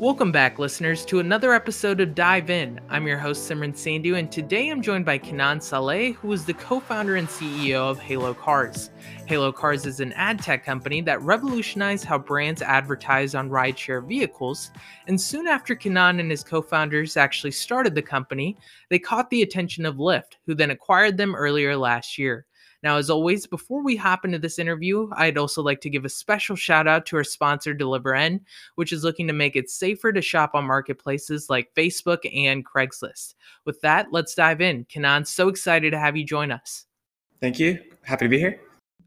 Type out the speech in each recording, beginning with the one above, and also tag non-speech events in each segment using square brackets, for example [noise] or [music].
Welcome back, listeners, to another episode of Dive In. I'm your host, Simran Sandhu, and today I'm joined by Kanan Saleh, who is the co founder and CEO of Halo Cars. Halo Cars is an ad tech company that revolutionized how brands advertise on rideshare vehicles. And soon after Kanan and his co founders actually started the company, they caught the attention of Lyft, who then acquired them earlier last year. Now, as always, before we hop into this interview, I'd also like to give a special shout out to our sponsor, DeliverN, which is looking to make it safer to shop on marketplaces like Facebook and Craigslist. With that, let's dive in. Kanan, so excited to have you join us. Thank you. Happy to be here.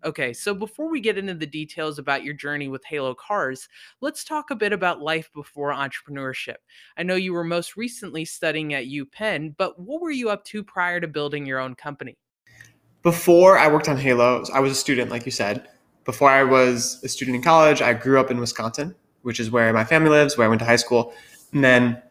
Okay, so before we get into the details about your journey with Halo Cars, let's talk a bit about life before entrepreneurship. I know you were most recently studying at UPenn, but what were you up to prior to building your own company? Before I worked on Halo, I was a student, like you said. Before I was a student in college, I grew up in Wisconsin, which is where my family lives, where I went to high school. And then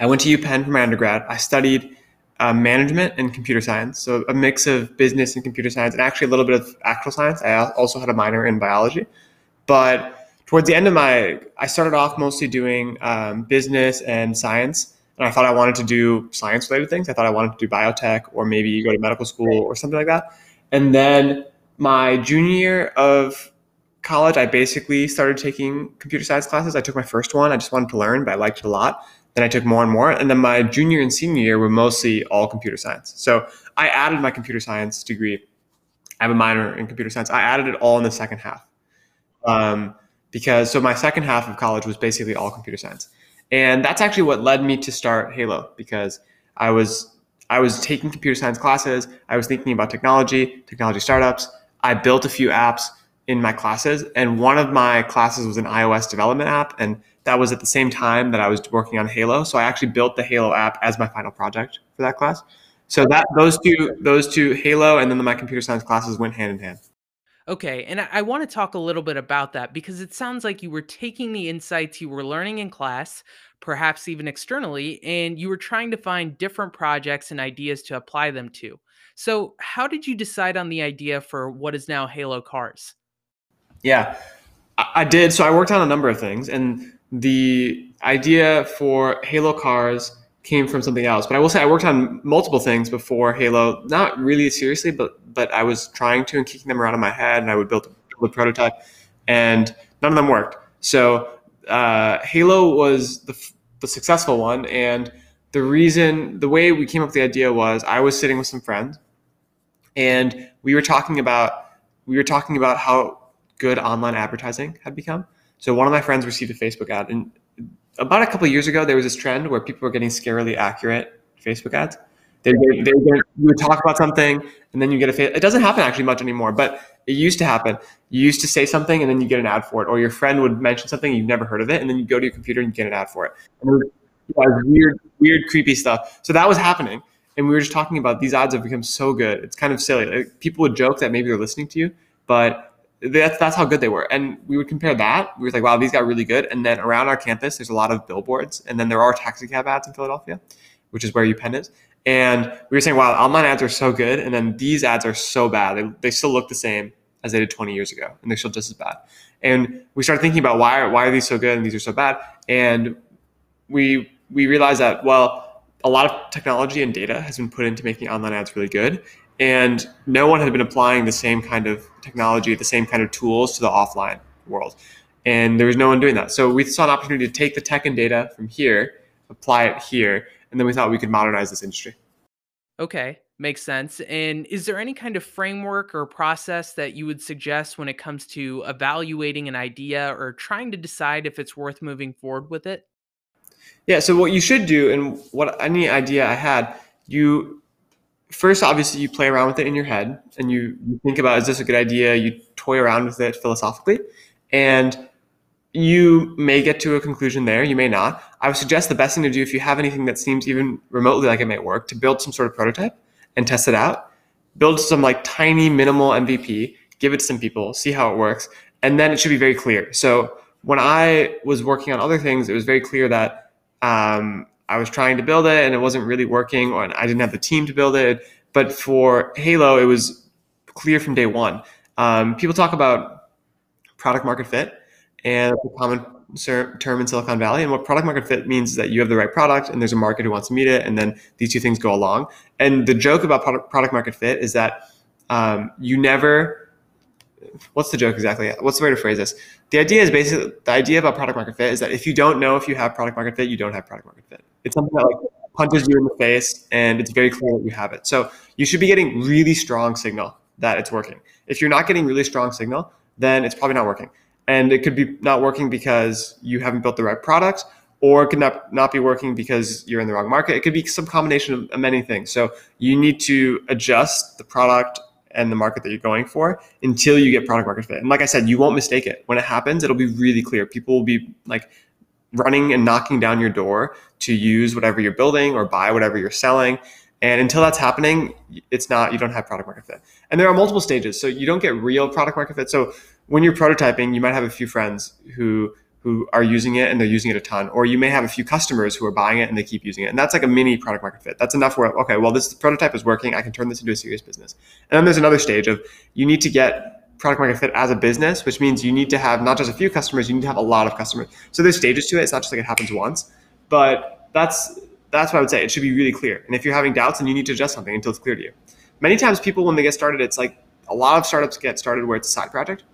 I went to UPenn for my undergrad. I studied uh, management and computer science, so a mix of business and computer science, and actually a little bit of actual science. I also had a minor in biology. But towards the end of my, I started off mostly doing um, business and science and I thought I wanted to do science related things. I thought I wanted to do biotech or maybe go to medical school or something like that. And then my junior year of college, I basically started taking computer science classes. I took my first one. I just wanted to learn, but I liked it a lot. Then I took more and more. And then my junior and senior year were mostly all computer science. So I added my computer science degree. I have a minor in computer science. I added it all in the second half. Um, because so my second half of college was basically all computer science. And that's actually what led me to start Halo because I was I was taking computer science classes, I was thinking about technology, technology startups. I built a few apps in my classes and one of my classes was an iOS development app and that was at the same time that I was working on Halo. So I actually built the Halo app as my final project for that class. So that those two those two Halo and then my computer science classes went hand in hand. Okay, and I, I want to talk a little bit about that because it sounds like you were taking the insights you were learning in class, perhaps even externally, and you were trying to find different projects and ideas to apply them to. So, how did you decide on the idea for what is now Halo Cars? Yeah, I, I did. So, I worked on a number of things, and the idea for Halo Cars came from something else. But I will say I worked on multiple things before Halo, not really seriously, but but I was trying to and kicking them around in my head, and I would build, a prototype, and none of them worked. So uh, Halo was the, the successful one, and the reason, the way we came up with the idea was I was sitting with some friends, and we were talking about we were talking about how good online advertising had become. So one of my friends received a Facebook ad, and about a couple years ago, there was this trend where people were getting scarily accurate Facebook ads. They, they, they, you would talk about something and then you get a. It doesn't happen actually much anymore, but it used to happen. You used to say something and then you get an ad for it, or your friend would mention something you've never heard of it, and then you go to your computer and you get an ad for it. And it was weird, weird, creepy stuff. So that was happening, and we were just talking about these ads have become so good. It's kind of silly. Like, people would joke that maybe they're listening to you, but that's that's how good they were. And we would compare that. We were like, wow, these got really good. And then around our campus, there's a lot of billboards, and then there are taxi cab ads in Philadelphia, which is where UPenn is. And we were saying, wow, online ads are so good, and then these ads are so bad. They, they still look the same as they did 20 years ago, and they're still just as bad. And we started thinking about why are, why are these so good and these are so bad. And we we realized that well, a lot of technology and data has been put into making online ads really good, and no one had been applying the same kind of technology, the same kind of tools to the offline world. And there was no one doing that. So we saw an opportunity to take the tech and data from here, apply it here, and then we thought we could modernize this industry. Okay, makes sense. And is there any kind of framework or process that you would suggest when it comes to evaluating an idea or trying to decide if it's worth moving forward with it? Yeah, so what you should do, and what any idea I had, you first obviously you play around with it in your head and you, you think about is this a good idea? You toy around with it philosophically. And you may get to a conclusion there you may not. I would suggest the best thing to do if you have anything that seems even remotely like it might work to build some sort of prototype and test it out. Build some like tiny minimal mvp give it to some people see how it works and then it should be very clear. So when i was working on other things it was very clear that um, I was trying to build it and it wasn't really working, or I didn't have the team to build it. But for Halo, it was clear from day one. Um, people talk about product market fit, and a common term in Silicon Valley. And what product market fit means is that you have the right product and there's a market who wants to meet it. And then these two things go along. And the joke about product, product market fit is that um, you never, what's the joke exactly? What's the way to phrase this? The idea is basically, the idea about product market fit is that if you don't know if you have product market fit, you don't have product market fit. It's something that like punches you in the face and it's very clear that you have it. So you should be getting really strong signal that it's working. If you're not getting really strong signal, then it's probably not working and it could be not working because you haven't built the right product or it could not, not be working because you're in the wrong market it could be some combination of many things so you need to adjust the product and the market that you're going for until you get product market fit. And like i said you won't mistake it. When it happens it'll be really clear. People will be like running and knocking down your door to use whatever you're building or buy whatever you're selling. And until that's happening it's not you don't have product market fit. And there are multiple stages. So you don't get real product market fit. So when you're prototyping, you might have a few friends who who are using it and they're using it a ton, or you may have a few customers who are buying it and they keep using it, and that's like a mini product market fit. That's enough where okay, well this prototype is working, I can turn this into a serious business. And then there's another stage of you need to get product market fit as a business, which means you need to have not just a few customers, you need to have a lot of customers. So there's stages to it. It's not just like it happens once, but that's that's what I would say. It should be really clear. And if you're having doubts, then you need to adjust something until it's clear to you. Many times, people when they get started, it's like a lot of startups get started where it's a side project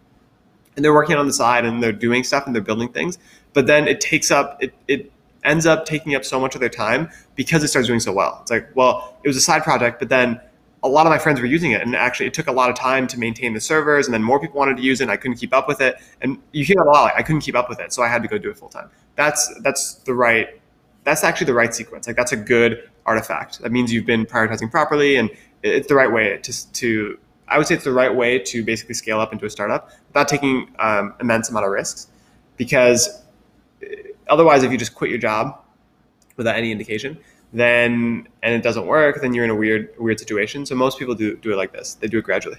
and they're working on the side and they're doing stuff and they're building things but then it takes up it, it ends up taking up so much of their time because it starts doing so well. It's like well it was a side project but then a lot of my friends were using it and actually it took a lot of time to maintain the servers and then more people wanted to use it and i couldn't keep up with it. And you hear that a lot like, i couldn't keep up with it so i had to go do it full time. That's that's the right that's actually the right sequence. Like that's a good artifact. That means you've been prioritizing properly and it's the right way to, to I would say it's the right way to basically scale up into a startup without taking um, immense amount of risks. Because uh, otherwise, if you just quit your job without any indication, then and it doesn't work, then you're in a weird weird situation. So most people do do it like this. They do it gradually.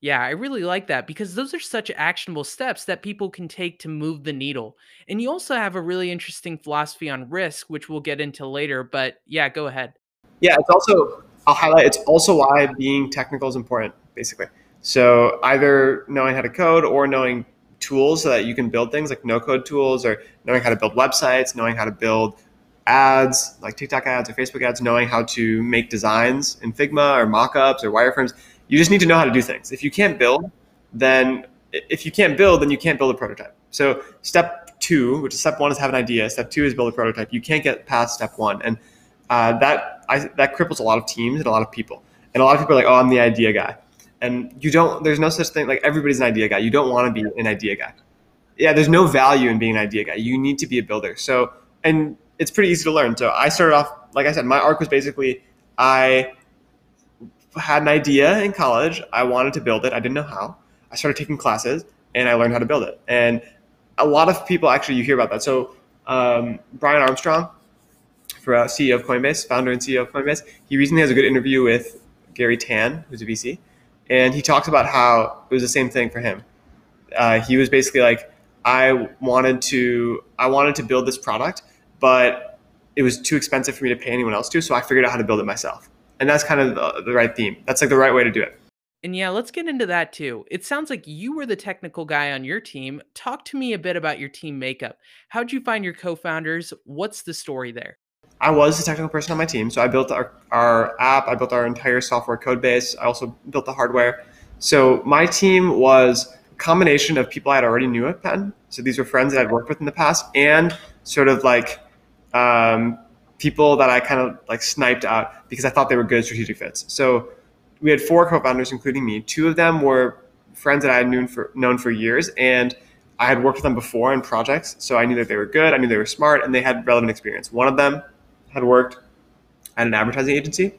Yeah, I really like that because those are such actionable steps that people can take to move the needle. And you also have a really interesting philosophy on risk, which we'll get into later. But yeah, go ahead. Yeah, it's also I'll highlight. It's also why being technical is important basically. So either knowing how to code or knowing tools so that you can build things like no code tools or knowing how to build websites, knowing how to build ads like TikTok ads or Facebook ads, knowing how to make designs in Figma or mockups or wireframes. You just need to know how to do things. If you can't build, then if you can't build, then you can't build a prototype. So step two, which is step one is have an idea. Step two is build a prototype. You can't get past step one. And uh, that I, that cripples a lot of teams and a lot of people. And a lot of people are like, oh, I'm the idea guy and you don't there's no such thing like everybody's an idea guy. You don't want to be an idea guy. Yeah there's no value in being an idea guy. You need to be a builder. So and it's pretty easy to learn. So i started off like i said my arc was basically i had an idea in college. I wanted to build it. I didn't know how. I started taking classes and i learned how to build it. And a lot of people actually you hear about that. So um, brian armstrong for uh, ceo of coinbase founder and ceo of coinbase he recently has a good interview with Garry tan who's a vc and he talks about how it was the same thing for him. Uh, he was basically like, I wanted to, I wanted to build this product, but it was too expensive for me to pay anyone else to, so I figured out how to build it myself. And that's kind of the, the right theme. That's like the right way to do it. And yeah, let's get into that too. It sounds like you were the technical guy on your team. Talk to me a bit about your team makeup. How'd you find your co founders? What's the story there? I was the technical person on my team. So I built our, our app, I built our entire software code base. I also built the hardware. So my team was a combination of people I had already knew at Penn. So these were friends that I'd worked with in the past and sort of like um, people that I kind of like sniped out because I thought they were good strategic fits. So we had four co-founders, including me. Two of them were friends that I had known for, known for years and I had worked with them before in projects. So I knew that they were good. I knew they were smart and they had relevant experience. One of them had worked at an advertising agency,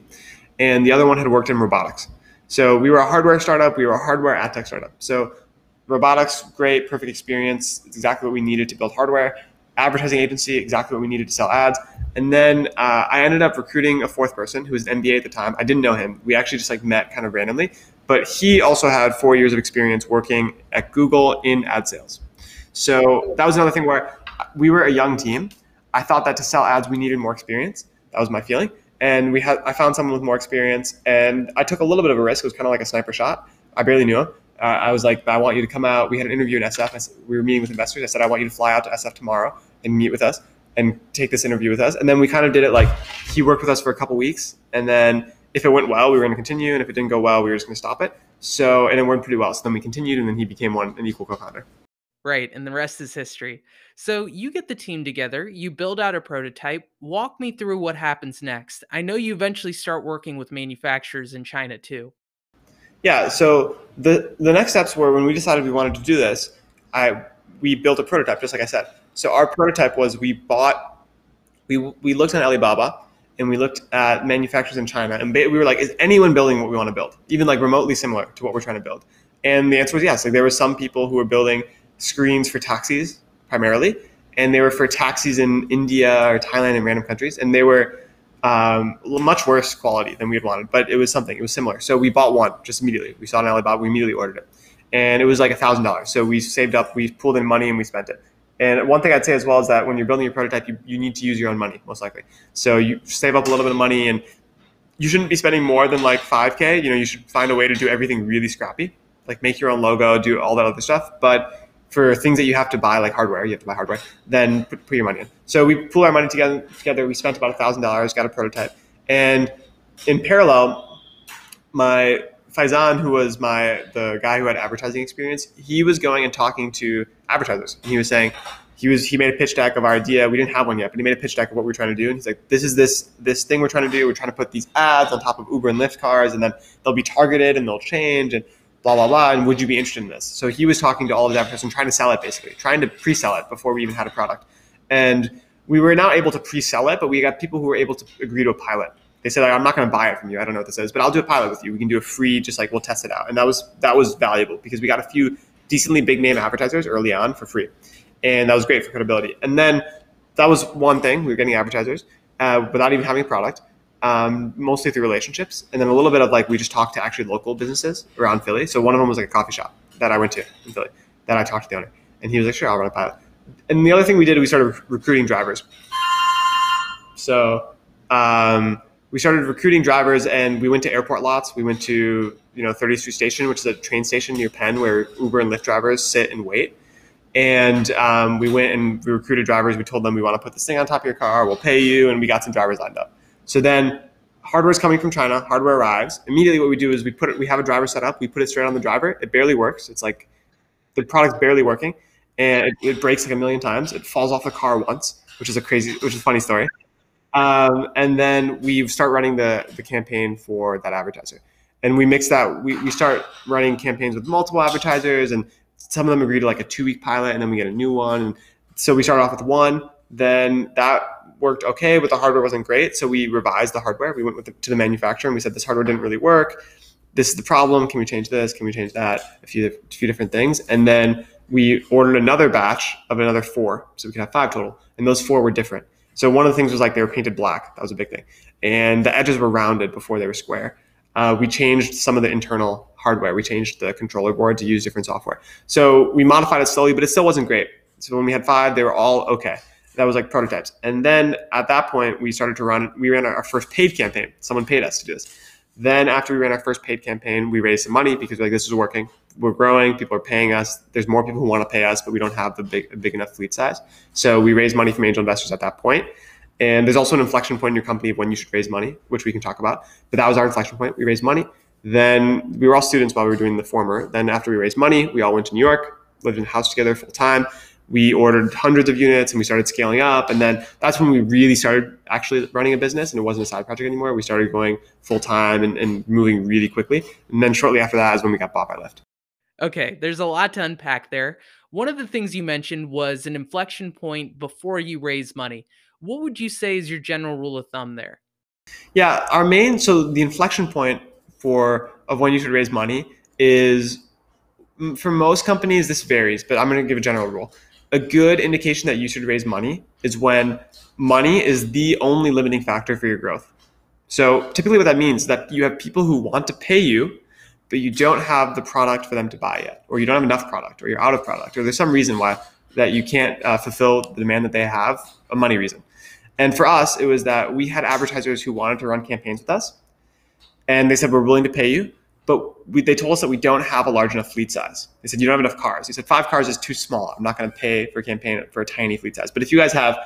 and the other one had worked in robotics. So we were a hardware startup. We were a hardware ad tech startup. So robotics, great, perfect experience. It's exactly what we needed to build hardware. Advertising agency, exactly what we needed to sell ads. And then uh, I ended up recruiting a fourth person who was an MBA at the time. I didn't know him. We actually just like met kind of randomly. But he also had four years of experience working at Google in ad sales. So that was another thing where we were a young team I thought that to sell ads, we needed more experience. That was my feeling. And we had, I found someone with more experience, and I took a little bit of a risk. It was kind of like a sniper shot. I barely knew him, Uh, I was like, I want you to come out. We had an interview in SF. Said, we were meeting with investors. I said, I want you to fly out to SF tomorrow and meet with us and take this interview with us. And then we kind of did it like he worked with us for a couple weeks. And then if it went well, we were going to continue. And if it didn't go well, we were just going to stop it. So, and it went pretty well. So then we continued and then he became one, an equal co founder. Right. And the rest is history. So you get the team together, you build out a prototype. Walk me through what happens next. I know you eventually start working with manufacturers in China too. Yeah. So the the next steps were when we decided we wanted to do this, I we built a prototype, just like I said. So our prototype was we bought, we we looked on Alibaba and we looked at manufacturers in China, and we were like, is anyone building what we want to build, even like remotely similar to what we're trying to build? And the answer was yes. Like there were some people who were building screens for taxis primarily, and they were for taxis in India or Thailand and random countries, and they were um, much worse quality than we had wanted, but it was something. It was similar. So we bought one just immediately. We saw it on Alibaba. We immediately ordered it, and it was like a thousand dollars. So we saved up, we pulled in money, and we spent it. And one thing I'd say as well is that when you're building your prototype, you, you need to use your own money most likely. So you save up a little bit of money, and you shouldn't be spending more than like 5k. You know, you should find a way to do everything really scrappy, like make your own logo, do all that other stuff, but for things that you have to buy, like hardware, you have to buy hardware, then put, put your money in. So we pool our money together. Together, we spent about thousand dollars, got a prototype, and in parallel, my Faizan, who was my the guy who had advertising experience, he was going and talking to advertisers. And he was saying he was he made a pitch deck of our idea. We didn't have one yet, but he made a pitch deck of what we are trying to do. And he's like, "This is this this thing we're trying to do. We're trying to put these ads on top of Uber and Lyft cars, and then they'll be targeted and they'll change." And blah blah blah and would you be interested in this? So he was talking to all the advertisers and trying to sell it basically trying to pre-sell it before we even had a product. And we were not able to pre-sell it but we got people who were able to agree to a pilot. They said like, i'm not going to buy it from you. I don't know what this is but i'll do a pilot with you. We can do a free just like we'll test it out. And that was that was valuable because we got a few decently big name advertisers early on for free. And that was great for credibility. And then that was one thing we were getting advertisers uh, without even having a product um, mostly through relationships, and then a little bit of like we just talked to actually local businesses around Philly. So one of them was like a coffee shop that I went to in Philly that I talked to the owner, and he was like, "Sure, I'll run a pilot." And the other thing we did, we started recruiting drivers. So um, we started recruiting drivers, and we went to airport lots. We went to you know 30th Street Station, which is a train station near Penn, where Uber and Lyft drivers sit and wait. And um, we went and we recruited drivers. We told them we want to put this thing on top of your car. We'll pay you, and we got some drivers lined up. So then hardware is coming from China, hardware arrives. Immediately what we do is we put it, we have a driver set up, we put it straight on the driver. It barely works. It's like the product's barely working and it, it breaks like a million times. It falls off the car once, which is a crazy, which is a funny story. Um, and then we start running the, the campaign for that advertiser. And we mix that, we, we start running campaigns with multiple advertisers and some of them agree to like a two week pilot and then we get a new one. And so we start off with one, then that worked okay, but the hardware wasn't great. So we revised the hardware. We went the, to the manufacturer and we said, this hardware didn't really work. This is the problem. Can we change this? Can we change that? A few, a few different things. And then we ordered another batch of another four. So we could have five total. And those four were different. So one of the things was like they were painted black. That was a big thing. And the edges were rounded before they were square. Uh, we changed some of the internal hardware. We changed the controller board to use different software. So we modified it slowly, but it still wasn't great. So when we had five, they were all okay that was like prototypes. And then at that point, we started to run, we ran our first paid campaign. Someone paid us to do this. Then after we ran our first paid campaign, we raised some money because we're like, this is working. We're growing. People are paying us. There's more people who want to pay us, but we don't have the big, big enough fleet size. So we raised money from angel investors at that point. And there's also an inflection point in your company when you should raise money, which we can talk about. But that was our inflection point. We raised money. Then we were all students while we were doing the former. Then after we raised money, we all went to New York, lived in a house together full time we ordered hundreds of units and we started scaling up. And then that's when we really started actually running a business and it wasn't a side project anymore. We started going full time and, and moving really quickly. And then shortly after that is when we got bought by Lyft. Okay, there's a lot to unpack there. One of the things you mentioned was an inflection point before you raise money. What would you say is your general rule of thumb there? Yeah, our main so the inflection point for of when you should raise money is mm, for most companies this varies, but I'm going to give a general rule a good indication that you should raise money is when money is the only limiting factor for your growth. So typically what that means is that you have people who want to pay you, but you don't have the product for them to buy yet, or you don't have enough product, or you're out of product, or there's some reason why that you can't uh, fulfill the demand that they have, a money reason. And for us, it was that we had advertisers who wanted to run campaigns with us, and they said we're willing to pay you, but we, they told us that we don't have a large enough fleet size. They said you don't have enough cars. They said five cars is too small. I'm not going to pay for a campaign for a tiny fleet size. But if you guys have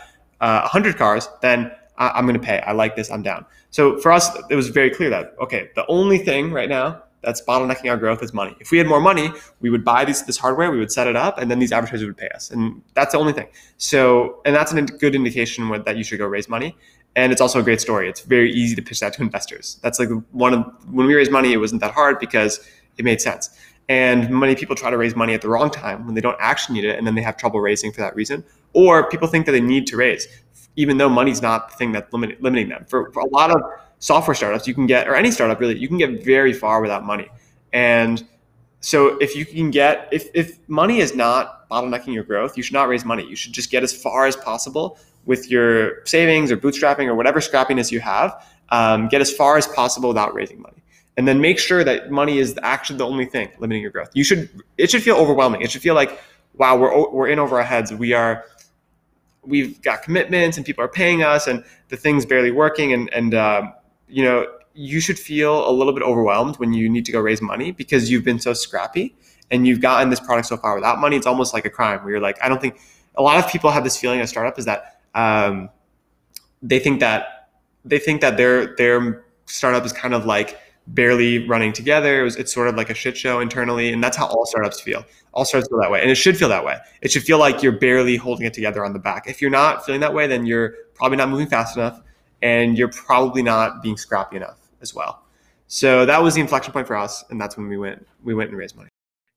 uh, 100 cars, then I, am going to pay. I like this. I'm down. So for us, it was very clear that okay, the only thing right now that's bottlenecking our growth is money. If we had more money, we would buy these, this hardware, we would set it up, and then these advertisers would pay us. And that's the only thing. So, and that's a good indication that you should go raise money. And it's also a great story. It's very easy to pitch that to investors. That's like one of when we raised money, it wasn't that hard because it made sense. And many people try to raise money at the wrong time when they don't actually need it, and then they have trouble raising for that reason. Or people think that they need to raise, even though money's not the thing that's limit, limiting them. For, for a lot of software startups, you can get, or any startup really, you can get very far without money. And so if you can get, if, if money is not bottlenecking your growth, you should not raise money. You should just get as far as possible with your savings or bootstrapping or whatever scrappiness you have. Um, get as far as possible without raising money. And then make sure that money is actually the only thing limiting your growth. You should, it should feel overwhelming. It should feel like, wow, we're, we're in over our heads. We are, we've got commitments and people are paying us and the thing's barely working. And, and, um, you know, you should feel a little bit overwhelmed when you need to go raise money because you've been so scrappy and you've gotten this product so far without money. It's almost like a crime where you're like, I don't think a lot of people have this feeling of startup is that um, they think that they think that their their startup is kind of like barely running together. It was, it's sort of like a shit show internally, and that's how all startups feel. All startups feel that way, and it should feel that way. It should feel like you're barely holding it together on the back. If you're not feeling that way, then you're probably not moving fast enough, and you're probably not being scrappy enough as well. So that was the inflection point for us, and that's when we went we went and raised money.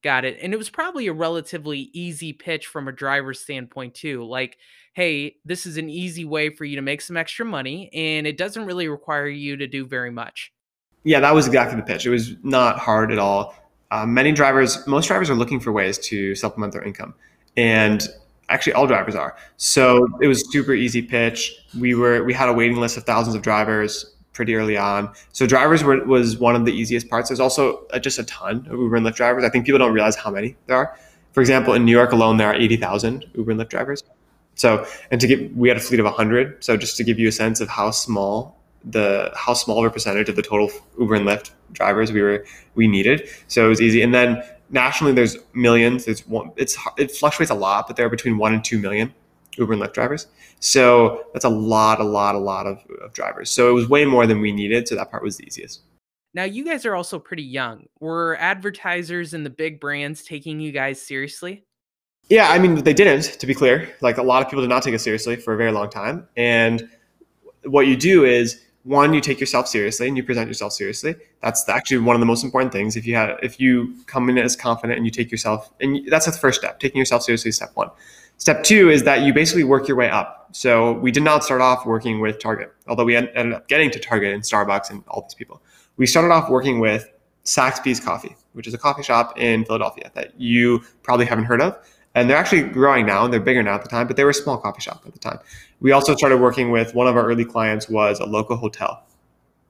Got it. And it was probably a relatively easy pitch from a driver's standpoint too. Like, hey, this is an easy way for you to make some extra money, and it doesn't really require you to do very much. Yeah, that was exactly the pitch. It was not hard at all. Uh, many drivers, most drivers are looking for ways to supplement their income, and actually all drivers are. So it was super easy pitch. We were we had a waiting list of thousands of drivers pretty early on. So drivers were, was one of the easiest parts. There's also uh, just a ton of Uber and Lyft drivers. I think people don't realize how many there are. For example, in New York alone, there are 80,000 Uber and Lyft drivers. So, and to give, we had a fleet of 100. So just to give you a sense of how small the how small of a percentage of the total Uber and Lyft drivers we were we needed. So it was easy. And then nationally, there's millions. There's one. It's it fluctuates a lot, but there are between one and two million Uber and Lyft drivers. So that's a lot, a lot, a lot of, of drivers. So it was way more than we needed. So that part was the easiest. Now, you guys are also pretty young. Were advertisers and the big brands taking you guys seriously? Yeah, I mean, they didn't, to be clear. Like a lot of people did not take it seriously for a very long time. And what you do is one, you take yourself seriously and you present yourself seriously. That's actually one of the most important things. If you have, if you come in as confident and you take yourself, and that's the first step. Taking yourself seriously is step one. Step two is that you basically work your way up. So we did not start off working with Target, although we ended up getting to Target and Starbucks and all these people. We started off working with Saxbys Coffee, which is a coffee shop in Philadelphia that you probably haven't heard of. And they're actually growing now and they're bigger now at the time, but they were a small coffee shop at the time. We also started working with one of our early clients was a local hotel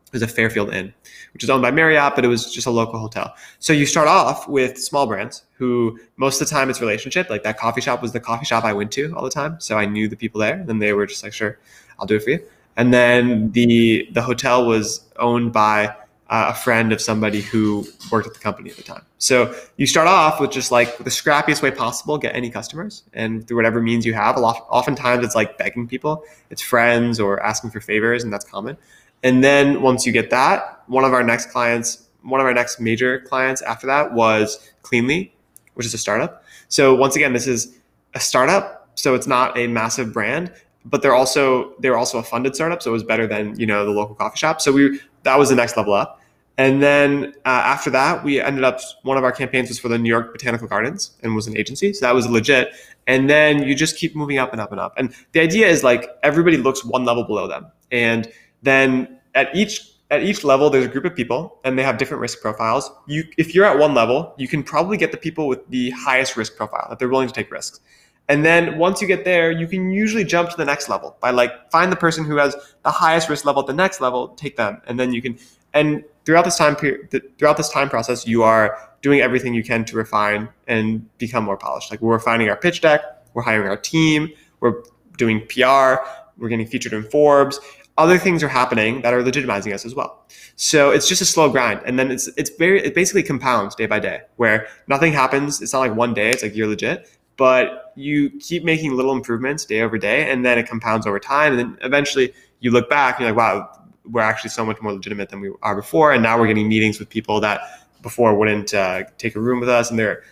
It was a Fairfield Inn, which is owned by Marriott, but it was just a local hotel. So you start off with small brands who most of the time it's relationship. Like that coffee shop was the coffee shop I went to all the time. So I knew the people there and then they were just like, sure, I'll do it for you. And then the the hotel was owned by uh, a friend of somebody who worked at the company at the time. So you start off with just like the scrappiest way possible, get any customers, and through whatever means you have. A lot, oftentimes it's like begging people, it's friends or asking for favors, and that's common. And then once you get that, one of our next clients, one of our next major clients after that was Cleanly, which is a startup. So once again, this is a startup, so it's not a massive brand, but they're also they're also a funded startup, so it was better than you know the local coffee shop. So we that was the next level up. And then uh, after that, we ended up one of our campaigns was for the New York Botanical Gardens and was an agency, so that was legit. And then you just keep moving up and up and up. And the idea is like everybody looks one level below them, and then at each at each level there's a group of people and they have different risk profiles. You if you're at one level you can probably get the people with the highest risk profile that they're willing to take risks. And then once you get there you can usually jump to the next level by like find the person who has the highest risk level at the next level take them. And then you can and throughout this time period throughout this time process you are doing everything you can to refine and become more polished like we're refining our pitch deck we're hiring our team we're doing pr we're getting featured in Forbes. other things are happening that are legitimizing us as well. So it's just a slow grind, and then it's it's very it basically compounds day by day, where nothing happens. It's not like one day; it's like you're legit, but you keep making little improvements day over day, and then it compounds over time, and then eventually you look back and you're like, wow, we're actually so much more legitimate than we are before, and now we're getting meetings with people that before wouldn't uh, take a room with us, and their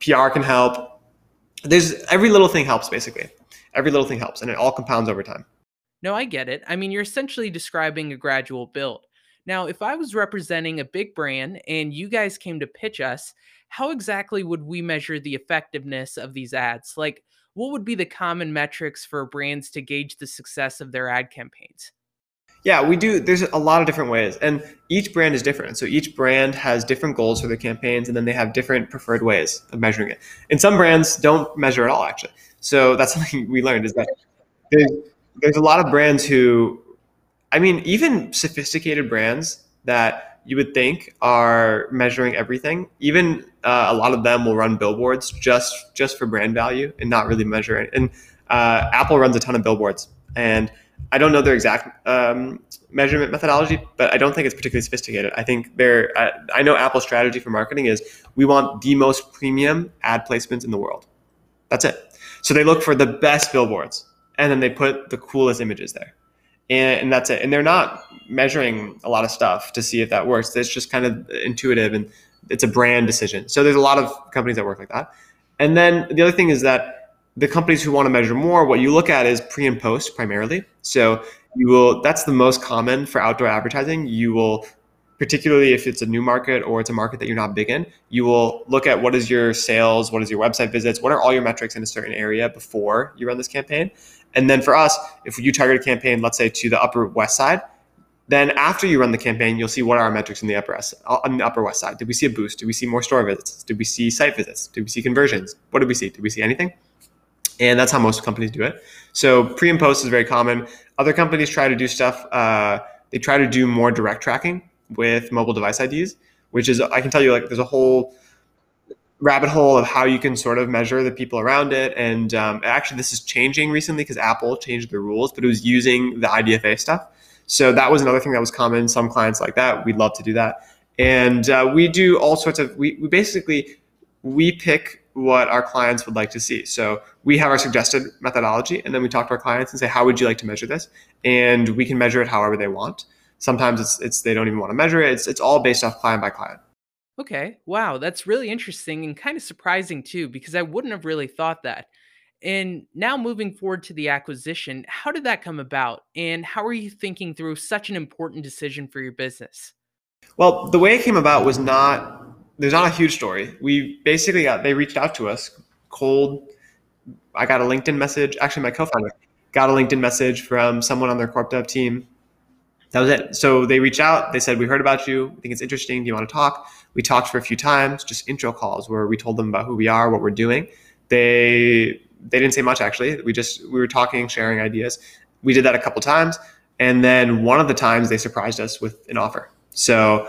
PR can help. There's every little thing helps basically. Every little thing helps, and it all compounds over time. No, I get it. I mean, you're essentially describing a gradual build. Now, if I was representing a big brand and you guys came to pitch us, how exactly would we measure the effectiveness of these ads? Like, what would be the common metrics for brands to gauge the success of their ad campaigns? Yeah, we do. There's a lot of different ways, and each brand is different. So each brand has different goals for their campaigns, and then they have different preferred ways of measuring it. And some brands don't measure at all, actually. So that's [laughs] something we learned is that there's, there's a lot of brands who, I mean, even sophisticated brands that you would think are measuring everything. Even uh, a lot of them will run billboards just just for brand value and not really measure it. And uh, Apple runs a ton of billboards, and I don't know their exact um, measurement methodology, but I don't think it's particularly sophisticated. I think they're. Uh, I know Apple's strategy for marketing is we want the most premium ad placements in the world. That's it. So they look for the best billboards, and then they put the coolest images there and, and, that's it. And they're not measuring a lot of stuff to see if that works. It's just kind of intuitive and it's a brand decision. So there's a lot of companies that work like that. And then the other thing is that the companies who want to measure more, what you look at is pre and post primarily. So you will that's the most common for outdoor advertising. You will particularly if it's a new market or it's a market that you're not big in, you will look at what is your sales, what is your website visits, what are all your metrics in a certain area before you run this campaign. And then for us, if you target a campaign, let's say to the upper west side, then after you run the campaign, you'll see what are our metrics in the upper on uh, the upper west side. Did we see a boost? Did we see more store visits? Did we see site visits? Did we see conversions? What did we see? Did we see anything? And that's how most companies do it. So pre and post is very common. Other companies try to do stuff. Uh, they try to do more direct tracking with mobile device IDs, which is I can tell you like there's a whole rabbit hole of how you can sort of measure the people around it. And um, actually, this is changing recently because Apple changed the rules, but it was using the IDFA stuff. So that was another thing that was common. Some clients like that. We'd love to do that. And uh, we do all sorts of, we, we basically, we pick what our clients would like to see. So we have our suggested methodology, and then we talk to our clients and say, how would you like to measure this? And we can measure it however they want. Sometimes it's, it's they don't even want to measure it. It's, it's all based off client by client. Okay. Wow. That's really interesting and kind of surprising too, because I wouldn't have really thought that. And now moving forward to the acquisition, how did that come about? And how are you thinking through such an important decision for your business? Well, the way it came about was not, there's not a huge story. We basically got, they reached out to us cold. I got a LinkedIn message. Actually, my co founder got a LinkedIn message from someone on their corp dev team that was it. So they reached out. They said, "We heard about you. We think it's interesting. Do you want to talk?" We talked for a few times, just intro calls where we told them about who we are, what we're doing. They they didn't say much actually. We just we were talking, sharing ideas. We did that a couple times, and then one of the times they surprised us with an offer. So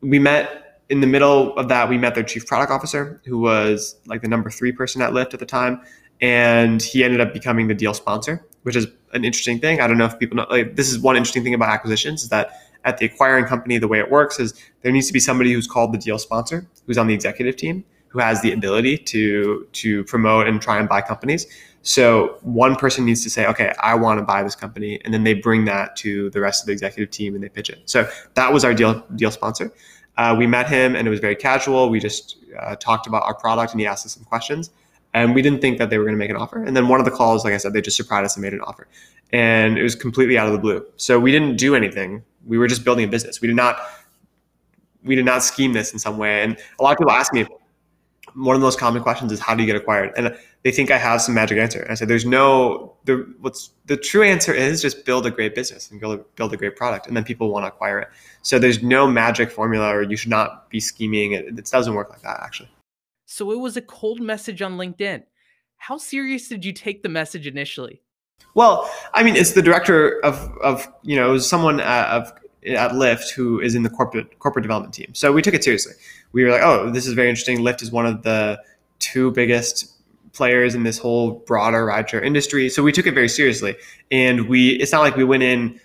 we met in the middle of that. We met their chief product officer, who was like the number three person at Lyft at the time, and he ended up becoming the deal sponsor, which is an interesting thing. I don't know if people know. Like, this is one interesting thing about acquisitions is that at the acquiring company, the way it works is there needs to be somebody who's called the deal sponsor, who's on the executive team, who has the ability to to promote and try and buy companies. So one person needs to say, okay, I want to buy this company, and then they bring that to the rest of the executive team and they pitch it. So that was our deal deal sponsor. Uh, we met him, and it was very casual. We just uh, talked about our product, and he asked us some questions and we didn't think that they were going to make an offer. And then one of the calls, like I said, they just surprised us and made an offer, and it was completely out of the blue. So we didn't do anything. We were just building a business. We did not we did not scheme this in some way. And a lot of people ask me, one of the most common questions is how do you get acquired? And they think I have some magic answer. And I said, there's no the what's the true answer is just build a great business and build build a great product, and then people want to acquire it. So there's no magic formula, or you should not be scheming. It, it doesn't work like that actually. So it was a cold message on LinkedIn. How serious did you take the message initially? Well, I mean, it's the director of, of you know, someone at, of, at Lyft who is in the corporate corporate development team. So we took it seriously. We were like, oh, this is very interesting. Lyft is one of the two biggest players in this whole broader rideshare industry. So we took it very seriously. And we, it's not like we went in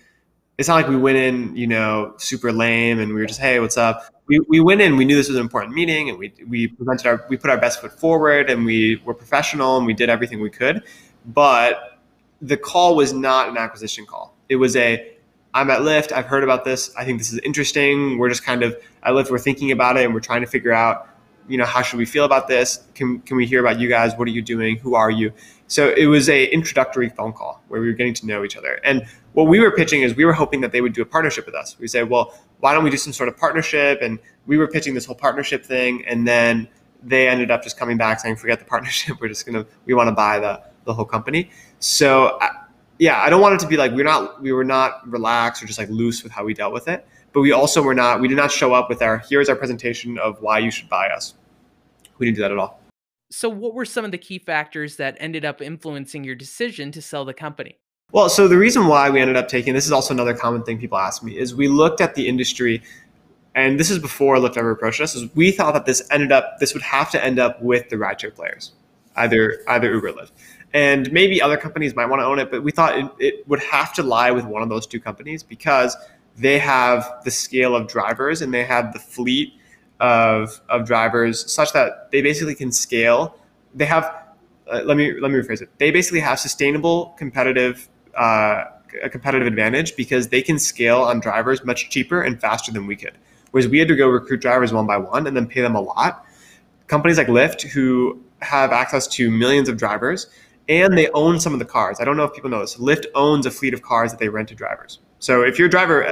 it's not like we went in, you know, super lame and we were just, hey, what's up? We, we went in, we knew this was an important meeting and we, we presented our, we put our best foot forward and we were professional and we did everything we could. But the call was not an acquisition call. It was a, I'm at Lyft. I've heard about this. I think this is interesting. We're just kind of at Lyft. We're thinking about it and we're trying to figure out, you know, how should we feel about this? Can, can we hear about you guys? What are you doing? Who are you? So it was a introductory phone call where we were getting to know each other. And what we were pitching is we were hoping that they would do a partnership with us. We say, well, why don't we do some sort of partnership? And we were pitching this whole partnership thing, and then they ended up just coming back saying, forget the partnership. [laughs] We're just gonna we want to buy the the whole company. So yeah, I don't want it to be like we're not we were not relaxed or just like loose with how we dealt with it. But we also were not we did not show up with our here's our presentation of why you should buy us. We didn't do that at all. So what were some of the key factors that ended up influencing your decision to sell the company? Well, so the reason why we ended up taking this is also another common thing people ask me is we looked at the industry and this is before Lyft ever approached us, is we thought that this ended up this would have to end up with the rideshare players, either either Uber Lyft. And maybe other companies might want to own it, but we thought it, it would have to lie with one of those two companies because they have the scale of drivers and they have the fleet of, of drivers such that they basically can scale. They have, uh, let me let me rephrase it. They basically have sustainable competitive uh, a competitive advantage because they can scale on drivers much cheaper and faster than we could. Whereas we had to go recruit drivers one by one and then pay them a lot. Companies like Lyft, who have access to millions of drivers and they own some of the cars. I don't know if people know this. Lyft owns a fleet of cars that they rent to drivers. So if you're a driver,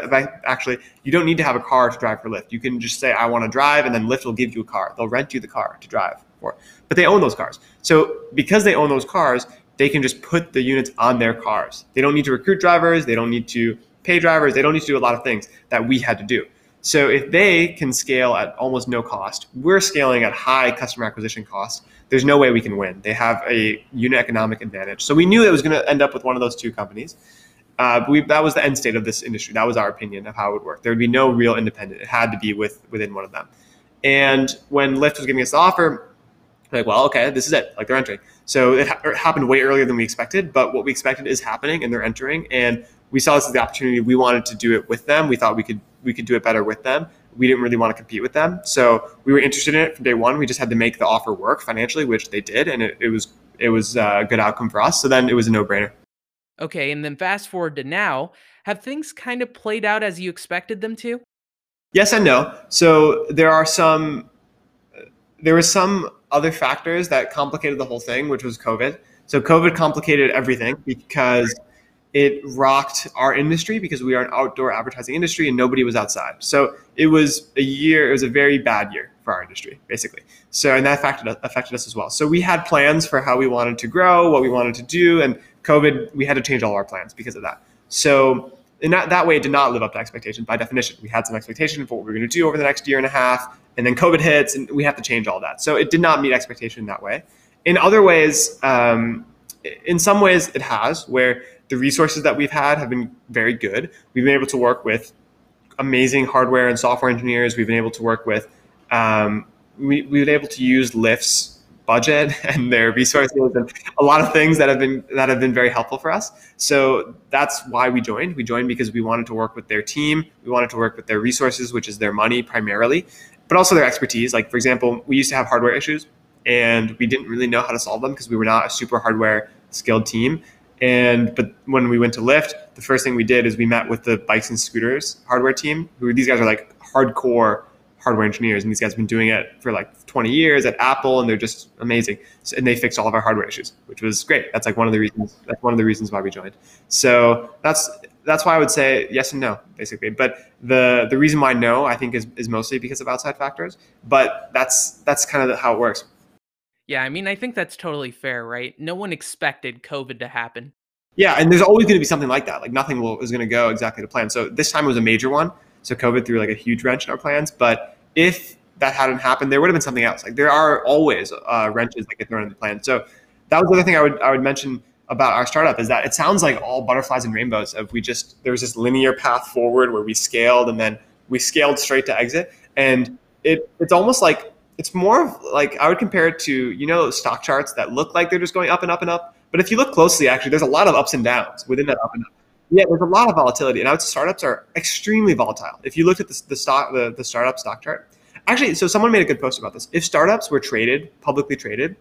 actually, you don't need to have a car to drive for Lyft. You can just say, I want to drive, and then Lyft will give you a car. They'll rent you the car to drive for. But they own those cars. So because they own those cars, they can just put the units on their cars. They don't need to recruit drivers. They don't need to pay drivers. They don't need to do a lot of things that we had to do. So if they can scale at almost no cost, we're scaling at high customer acquisition costs. There's no way we can win. They have a unit economic advantage. So we knew it was going to end up with one of those two companies. Uh, we, that was the end state of this industry. That was our opinion of how it would work. There would be no real independent. It had to be with within one of them. And when Lyft was giving us the offer, like, well, okay, this is it. Like they're entering. So it, ha- it, happened way earlier than we expected, but what we expected is happening, and they're entering. And we saw this as the opportunity. We wanted to do it with them. We thought we could we could do it better with them. We didn't really want to compete with them, so we were interested in it from day one. We just had to make the offer work financially, which they did, and it, it was it was uh, a good outcome for us. So then it was a no brainer. Okay, and then fast forward to now, have things kind of played out as you expected them to? Yes and no. So there are some uh, there were some other factors that complicated the whole thing, which was COVID. So COVID complicated everything because it rocked our industry because we are an outdoor advertising industry and nobody was outside. So it was a year, it was a very bad year for our industry, basically. So, and that affected, affected us as well. So we had plans for how we wanted to grow, what we wanted to do, and COVID, we had to change all our plans because of that. So in that, that way, it did not live up to expectations by definition. We had some expectation for what we were going to do over the next year and a half, and then COVID hits, and we have to change all that. So it did not meet expectation that way. In other ways, um, in some ways, it has, where the resources that we've had have been very good. We've been able to work with amazing hardware and software engineers. We've been able to work with, um, we, we've been able to use Lyft's budget [laughs] and their resources and a lot of things that have been that have been very helpful for us. So that's why we joined. We joined because we wanted to work with their team. We wanted to work with their resources, which is their money primarily, but also their expertise. Like for example, we used to have hardware issues and we didn't really know how to solve them because we were not a super hardware skilled team. And but when we went to Lyft, the first thing we did is we met with the bikes and scooters hardware team. Who these guys are like hardcore hardware engineers, and these guys have been doing it for like 20 years at Apple, and they're just amazing. So, and they fixed all of our hardware issues, which was great. That's like one of the reasons. That's one of the reasons why we joined. So that's that's why I would say yes and no, basically. But the the reason why no, I think, is is mostly because of outside factors. But that's that's kind of how it works. Yeah, I mean, I think that's totally fair, right? No one expected COVID to happen. Yeah, and there's always going to be something like that. Like nothing will, is going to go exactly to plan. So this time was a major one. So COVID threw like a huge wrench in our plans. But if that hadn't happened, there would have been something else. Like there are always uh, wrenches that get thrown in the plan. So that was the other thing I would I would mention about our startup is that it sounds like all butterflies and rainbows. Of we just there was this linear path forward where we scaled and then we scaled straight to exit, and it it's almost like it's more of like I would compare it to you know stock charts that look like they're just going up and up and up, but if you look closely, actually there's a lot of ups and downs within that up and up Yeah, there's a lot of volatility, and I would say startups are extremely volatile. If you look at the, the stock, the, the startup stock chart, actually, so someone made a good post about this. If startups were traded, publicly traded,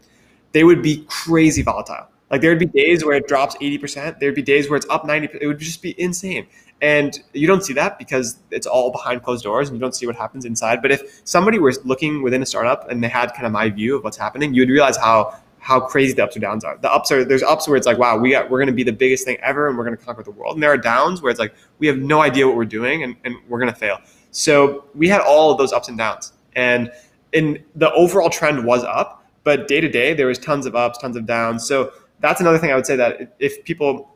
they would be crazy volatile. Like there would be days where it drops 80%. There'd be days where it's up 90%. It would just be insane. And you don't see that because it's all behind closed doors and you don't see what happens inside. But if somebody was looking within a startup and they had kind of my view of what's happening, you would realize how how crazy the ups or downs are. The ups are there's ups where it's like, wow, we got we're gonna be the biggest thing ever and we're gonna conquer the world. And there are downs where it's like we have no idea what we're doing and, and we're gonna fail. So we had all of those ups and downs. And in the overall trend was up, but day to day there was tons of ups, tons of downs. So that's another thing I would say that if people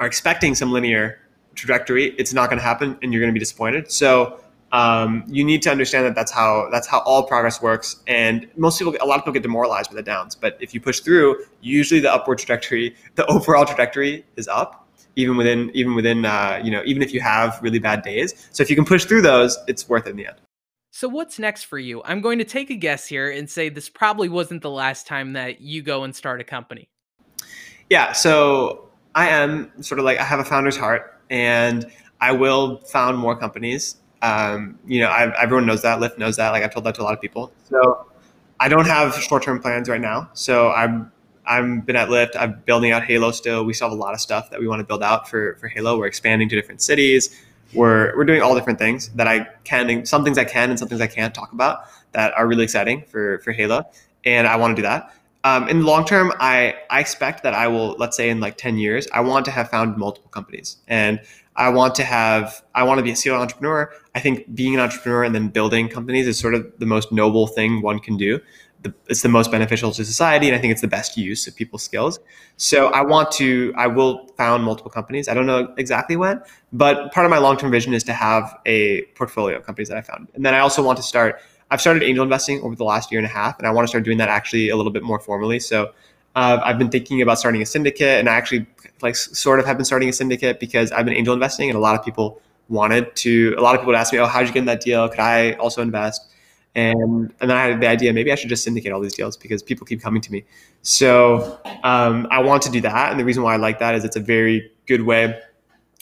are expecting some linear trajectory, it's not going to happen, and you're going to be disappointed. So um, you need to understand that that's how that's how all progress works. And most people, a lot of people get demoralized by the downs, but if you push through, usually the upward trajectory, the [laughs] overall trajectory is up, even within even within uh, you know even if you have really bad days. So if you can push through those, it's worth it in the end. So what's next for you? I'm going to take a guess here and say this probably wasn't the last time that you go and start a company. Yeah, so I am sort of like I have a founder's heart, and I will found more companies. Um, you know, I've, everyone knows that. Lyft knows that. Like I've told that to a lot of people. So I don't have short-term plans right now. So I'm I'm been at Lyft. I'm building out Halo still. We still have a lot of stuff that we want to build out for for Halo. We're expanding to different cities. We're we're doing all different things that I can. Some things I can, and some things I can't talk about that are really exciting for for Halo. And I want to do that. Um, in the long term, I, I expect that I will, let's say in like 10 years, I want to have founded multiple companies. And I want to have, I want to be a serial entrepreneur. I think being an entrepreneur and then building companies is sort of the most noble thing one can do. The, it's the most beneficial to society. And I think it's the best use of people's skills. So I want to, I will found multiple companies. I don't know exactly when, but part of my long term vision is to have a portfolio of companies that I found. And then I also want to start I've started angel investing over the last year and a half, and I want to start doing that actually a little bit more formally. So uh, I've been thinking about starting a syndicate, and I actually like sort of have been starting a syndicate because I've been angel investing, and a lot of people wanted to. A lot of people would ask me, "Oh, how'd you get in that deal? Could I also invest?" And and then I had the idea maybe I should just syndicate all these deals because people keep coming to me. So um, I want to do that, and the reason why I like that is it's a very good way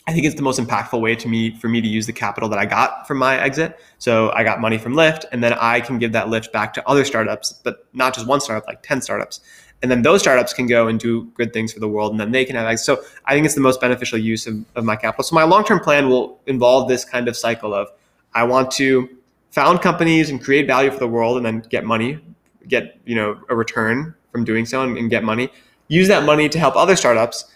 I think it's the most impactful way to me for me to use the capital that I got from my exit. So I got money from Lyft, and then I can give that lift back to other startups, but not just one startup, like ten startups. And then those startups can go and do good things for the world, and then they can have. So I think it's the most beneficial use of, of my capital. So my long term plan will involve this kind of cycle of I want to found companies and create value for the world, and then get money, get you know a return from doing so, and, and get money. Use that money to help other startups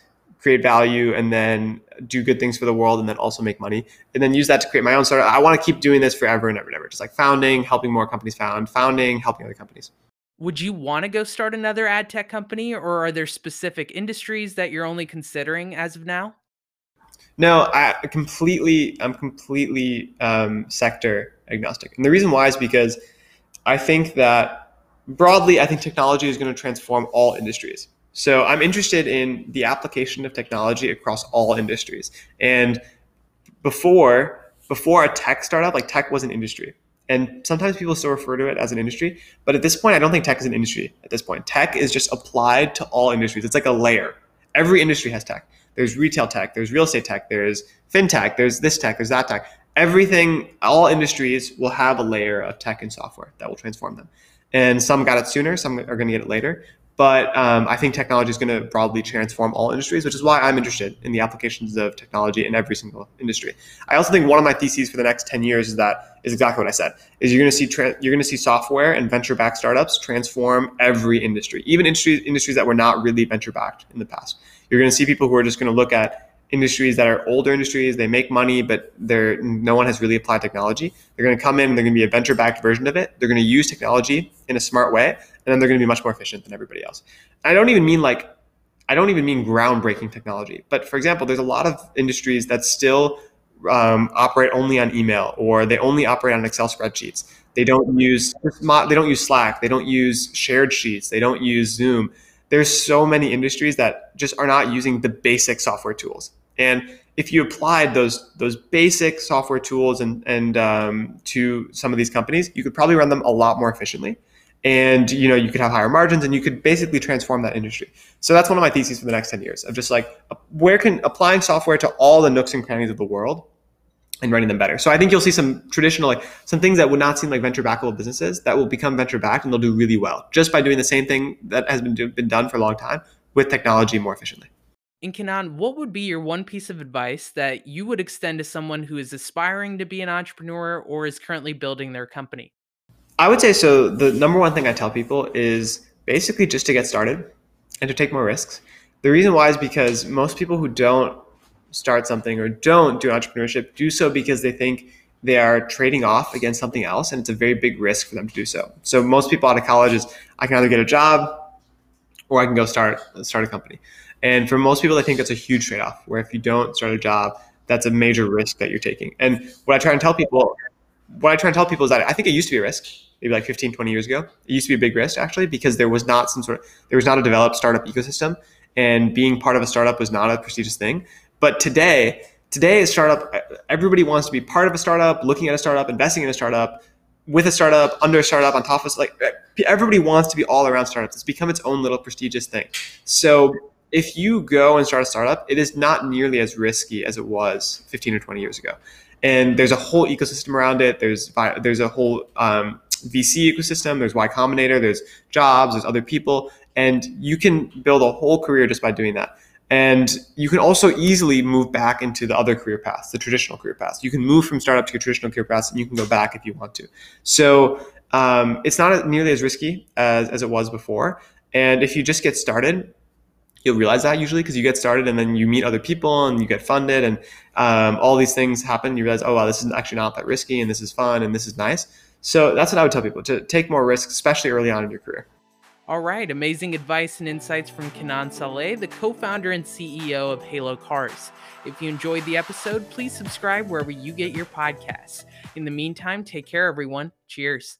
create value and then do good things for the world and then also make money and then use that to create my own startup. I want to keep doing this forever and ever and ever. Just like founding, helping more companies found, founding, helping other companies. Would you want to go start another ad tech company or are there specific industries that you're only considering as of now? No, I completely, I'm completely um, sector agnostic. And the reason why is because I think that broadly, I think technology is going to transform all industries. So I'm interested in the application of technology across all industries. And before before a tech startup, like tech was an industry. And sometimes people still refer to it as an industry, but at this point, I don't think tech is an industry. At this point, tech is just applied to all industries. It's like a layer. Every industry has tech. There's retail tech. There's real estate tech. There's fintech. There's this tech. There's that tech. Everything, all industries will have a layer of tech and software that will transform them. And some got it sooner. Some are going to get it later. But um, I think technology is going to broadly transform all industries, which is why I'm interested in the applications of technology in every single industry. I also think one of my theses for the next 10 years is that is exactly what I said. Is you're going to see tra- you're going to see software and venture-backed startups transform every industry, even industries industries that were not really venture-backed in the past. You're going to see people who are just going to look at industries that are older industries. They make money, but they're no one has really applied technology. They're going to come in and they're going to be a venture backed version of it. They're going to use technology in a smart way, and then they're going to be much more efficient than everybody else. I don't even mean like I don't even mean groundbreaking technology. But for example, there's a lot of industries that still um, operate only on email or they only operate on Excel spreadsheets. They don't use they don't use Slack. They don't use shared sheets. They don't use Zoom there's so many industries that just are not using the basic software tools. And if you applied those those basic software tools and and um, to some of these companies, you could probably run them a lot more efficiently. and you know you could have higher margins and you could basically transform that industry so that's one of my theses for the next 10 years of just like where can applying software to all the nooks and crannies of the world and running them better so i think you'll see some traditional like some things that would not seem like venture backable businesses that will become venture backed and they'll do really well just by doing the same thing that has been, do, been done for a long time with technology more efficiently and Kanan, what would be your one piece of advice that you would extend to someone who is aspiring to be an entrepreneur or is currently building their company? I would say so. The number one thing I tell people is basically just to get started and to take more risks. The reason why is because most people who don't start something or don't do entrepreneurship do so because they think they are trading off against something else and it's a very big risk for them to do so. So most people out of college is I can either get a job or I can go start start a company. And for most people, I think that's a huge trade off. Where if you don't start a job, that's a major risk that you're taking. And what I try and tell people, what I try and tell people is that I think it used to be a risk maybe like 15, 20 years ago. It used to be a big risk actually because there was not some sort of there was not a developed startup ecosystem, and being part of a startup was not a prestigious thing. But today, today a startup, everybody wants to be part of a startup, looking at a startup, investing in a startup, with a startup, under a startup, on top of like everybody wants to be all around startups. It's become its own little prestigious thing. So if you go and start a startup, it is not nearly as risky as it was 15 or 20 years ago. And there's a whole ecosystem around it. There's there's a whole um, VC ecosystem. There's Y Combinator. There's jobs. There's other people, and you can build a whole career just by doing that. And you can also easily move back into the other career paths, the traditional career paths. You can move from startup to your traditional career paths, and you can go back if you want to. So um, it's not nearly as risky as, as it was before. And if you just get started, you'll realize that usually because you get started and then you meet other people and you get funded and um, all these things happen. You realize, oh wow, this is actually not that risky and this is fun and this is nice. So that's what I would tell people to take more risks, especially early on in your career. All right, amazing advice and insights from Kanan Saleh, the co founder and CEO of Halo Cars. If you enjoyed the episode, please subscribe wherever you get your podcasts. In the meantime, take care, everyone. Cheers.